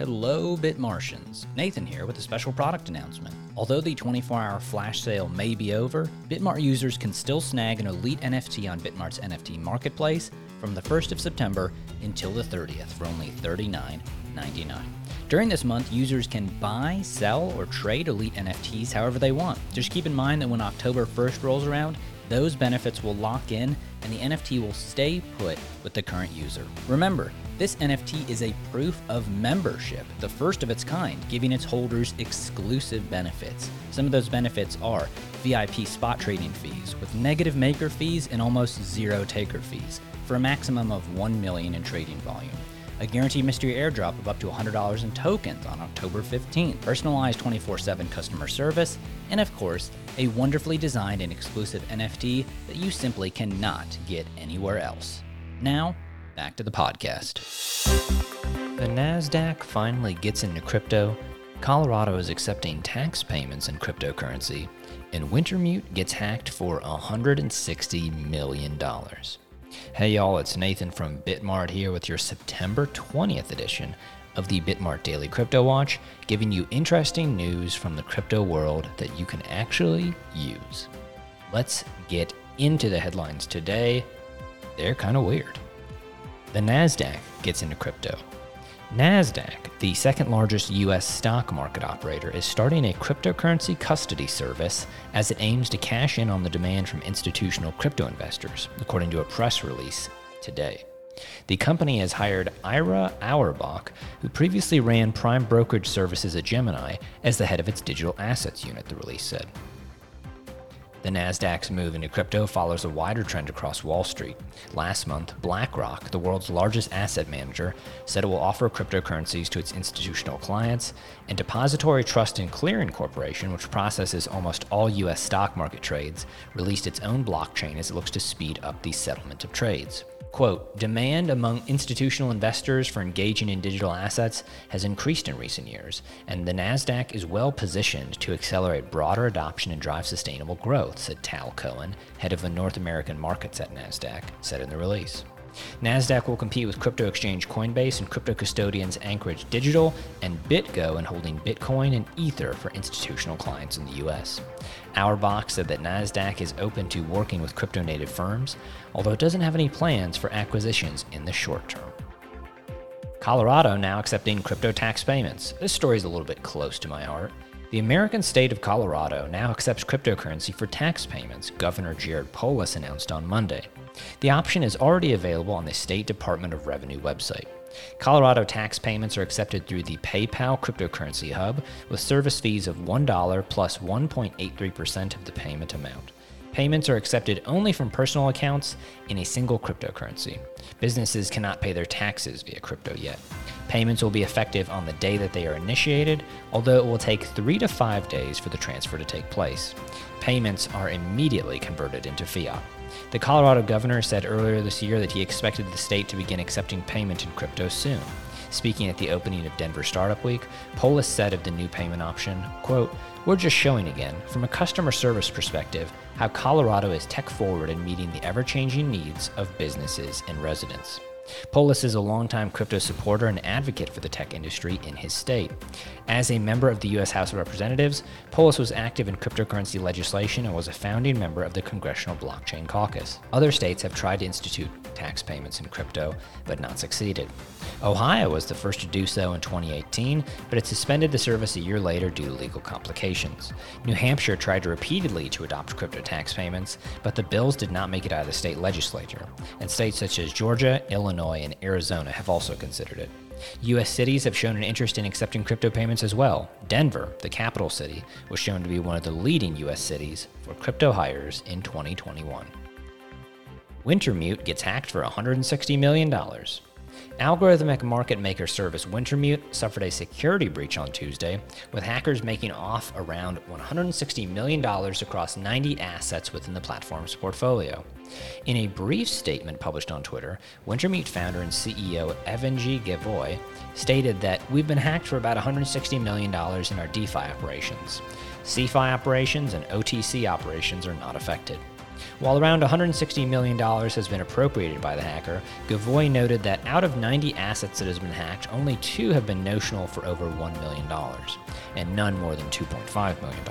Hello, Bitmartians. Nathan here with a special product announcement. Although the 24 hour flash sale may be over, Bitmart users can still snag an elite NFT on Bitmart's NFT marketplace from the 1st of September until the 30th for only $39.99. During this month, users can buy, sell, or trade elite NFTs however they want. Just keep in mind that when October 1st rolls around, those benefits will lock in and the NFT will stay put with the current user. Remember, this NFT is a proof of membership, the first of its kind, giving its holders exclusive benefits. Some of those benefits are VIP spot trading fees with negative maker fees and almost zero taker fees for a maximum of 1 million in trading volume a guaranteed mystery airdrop of up to $100 in tokens on October 15th, personalized 24 7 customer service, and of course, a wonderfully designed and exclusive NFT that you simply cannot get anywhere else. Now, back to the podcast. The NASDAQ finally gets into crypto, Colorado is accepting tax payments in cryptocurrency, and Wintermute gets hacked for $160 million. Hey y'all, it's Nathan from Bitmart here with your September 20th edition of the Bitmart Daily Crypto Watch, giving you interesting news from the crypto world that you can actually use. Let's get into the headlines today. They're kind of weird. The NASDAQ gets into crypto. NASDAQ, the second largest U.S. stock market operator, is starting a cryptocurrency custody service as it aims to cash in on the demand from institutional crypto investors, according to a press release today. The company has hired Ira Auerbach, who previously ran prime brokerage services at Gemini, as the head of its digital assets unit, the release said. The Nasdaq's move into crypto follows a wider trend across Wall Street. Last month, BlackRock, the world's largest asset manager, said it will offer cryptocurrencies to its institutional clients, and Depository Trust and Clearing Corporation, which processes almost all US stock market trades, released its own blockchain as it looks to speed up the settlement of trades. Quote, demand among institutional investors for engaging in digital assets has increased in recent years, and the NASDAQ is well positioned to accelerate broader adoption and drive sustainable growth, said Tal Cohen, head of the North American markets at NASDAQ, said in the release. NASDAQ will compete with crypto exchange Coinbase and crypto custodians Anchorage Digital and BitGo in holding Bitcoin and Ether for institutional clients in the US. Auerbach said that NASDAQ is open to working with crypto native firms, although it doesn't have any plans for acquisitions in the short term. Colorado now accepting crypto tax payments. This story is a little bit close to my heart. The American state of Colorado now accepts cryptocurrency for tax payments, Governor Jared Polis announced on Monday. The option is already available on the State Department of Revenue website. Colorado tax payments are accepted through the PayPal cryptocurrency hub with service fees of $1 plus 1.83% of the payment amount. Payments are accepted only from personal accounts in a single cryptocurrency. Businesses cannot pay their taxes via crypto yet. Payments will be effective on the day that they are initiated, although it will take three to five days for the transfer to take place. Payments are immediately converted into fiat. The Colorado governor said earlier this year that he expected the state to begin accepting payment in crypto soon. Speaking at the opening of Denver Startup Week, Polis said of the new payment option, quote, We're just showing again, from a customer service perspective, how Colorado is tech forward in meeting the ever changing needs of businesses and residents. Polis is a longtime crypto supporter and advocate for the tech industry in his state. As a member of the U.S. House of Representatives, Polis was active in cryptocurrency legislation and was a founding member of the Congressional Blockchain Caucus. Other states have tried to institute tax payments in crypto, but not succeeded. Ohio was the first to do so in 2018, but it suspended the service a year later due to legal complications. New Hampshire tried repeatedly to adopt crypto tax payments, but the bills did not make it out of the state legislature, and states such as Georgia, Illinois, and Arizona have also considered it. U.S. cities have shown an interest in accepting crypto payments as well. Denver, the capital city, was shown to be one of the leading U.S. cities for crypto hires in 2021. Wintermute gets hacked for $160 million. Algorithmic market maker service Wintermute suffered a security breach on Tuesday, with hackers making off around $160 million across 90 assets within the platform's portfolio. In a brief statement published on Twitter, Wintermute founder and CEO Evgeny Gaevoy stated that we've been hacked for about $160 million in our DeFi operations. CeFi operations and OTC operations are not affected. While around $160 million has been appropriated by the hacker, Gaevoy noted that out of 90 assets that has been hacked, only two have been notional for over $1 million, and none more than $2.5 million.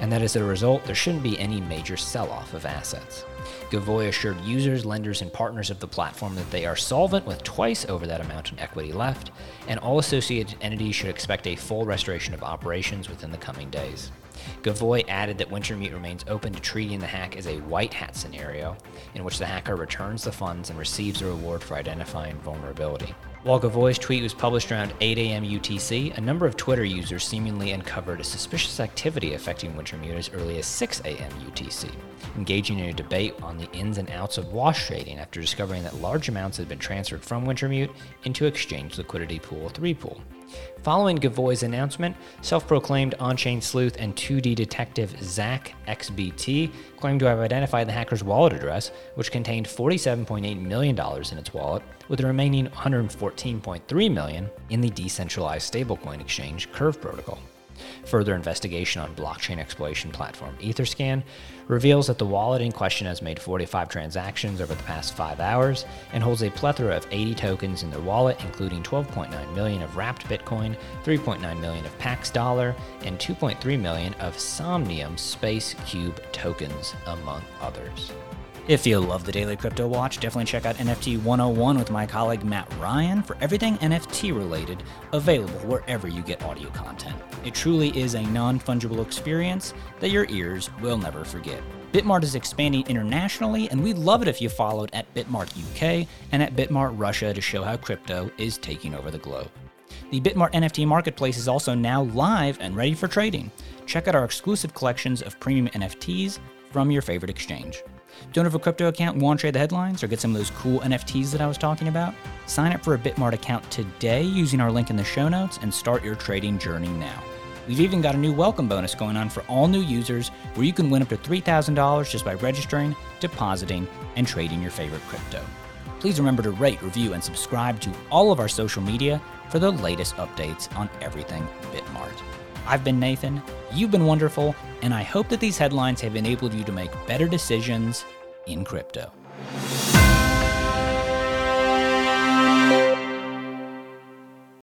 And that as a result, there shouldn't be any major sell off of assets. Gaevoy assured users, lenders, and partners of the platform that they are solvent with twice over that amount in equity left, and all associated entities should expect a full restoration of operations within the coming days. Gaevoy added that Wintermute remains open to treating the hack as a white hat scenario, in which the hacker returns the funds and receives a reward for identifying vulnerability. While Gaevoy's tweet was published around 8 a.m. UTC, a number of Twitter users seemingly uncovered a suspicious activity affecting Wintermute as early as 6 a.m. UTC, engaging in a debate on the ins and outs of wash trading after discovering that large amounts had been transferred from Wintermute into Exchange Liquidity Pool 3 pool. Following Gaevoy's announcement, self proclaimed on chain sleuth and 2D detective Zach XBT claimed to have identified the hacker's wallet address, which contained $47.8 million in its wallet, with the remaining $114.3 million in the decentralized stablecoin exchange Curve Protocol. Further investigation on blockchain exploration platform Etherscan reveals that the wallet in question has made 45 transactions over the past five hours and holds a plethora of 80 tokens in their wallet, including 12.9 million of wrapped Bitcoin, 3.9 million of Pax Dollar, and 2.3 million of Somnium Space Cube tokens, among others. If you love the Daily Crypto Watch, definitely check out NFT 101 with my colleague Matt Ryan for everything NFT related, available wherever you get audio content. It truly is a non fungible experience that your ears will never forget. Bitmart is expanding internationally, and we'd love it if you followed at Bitmart UK and at Bitmart Russia to show how crypto is taking over the globe. The Bitmart NFT marketplace is also now live and ready for trading. Check out our exclusive collections of premium NFTs from your favorite exchange. Don't have a crypto account want to trade the headlines or get some of those cool NFTs that I was talking about? Sign up for a Bitmart account today using our link in the show notes and start your trading journey now. We've even got a new welcome bonus going on for all new users where you can win up to $3,000 just by registering, depositing, and trading your favorite crypto. Please remember to rate, review, and subscribe to all of our social media for the latest updates on everything Bitmart. I've been Nathan, you've been wonderful, and I hope that these headlines have enabled you to make better decisions in crypto.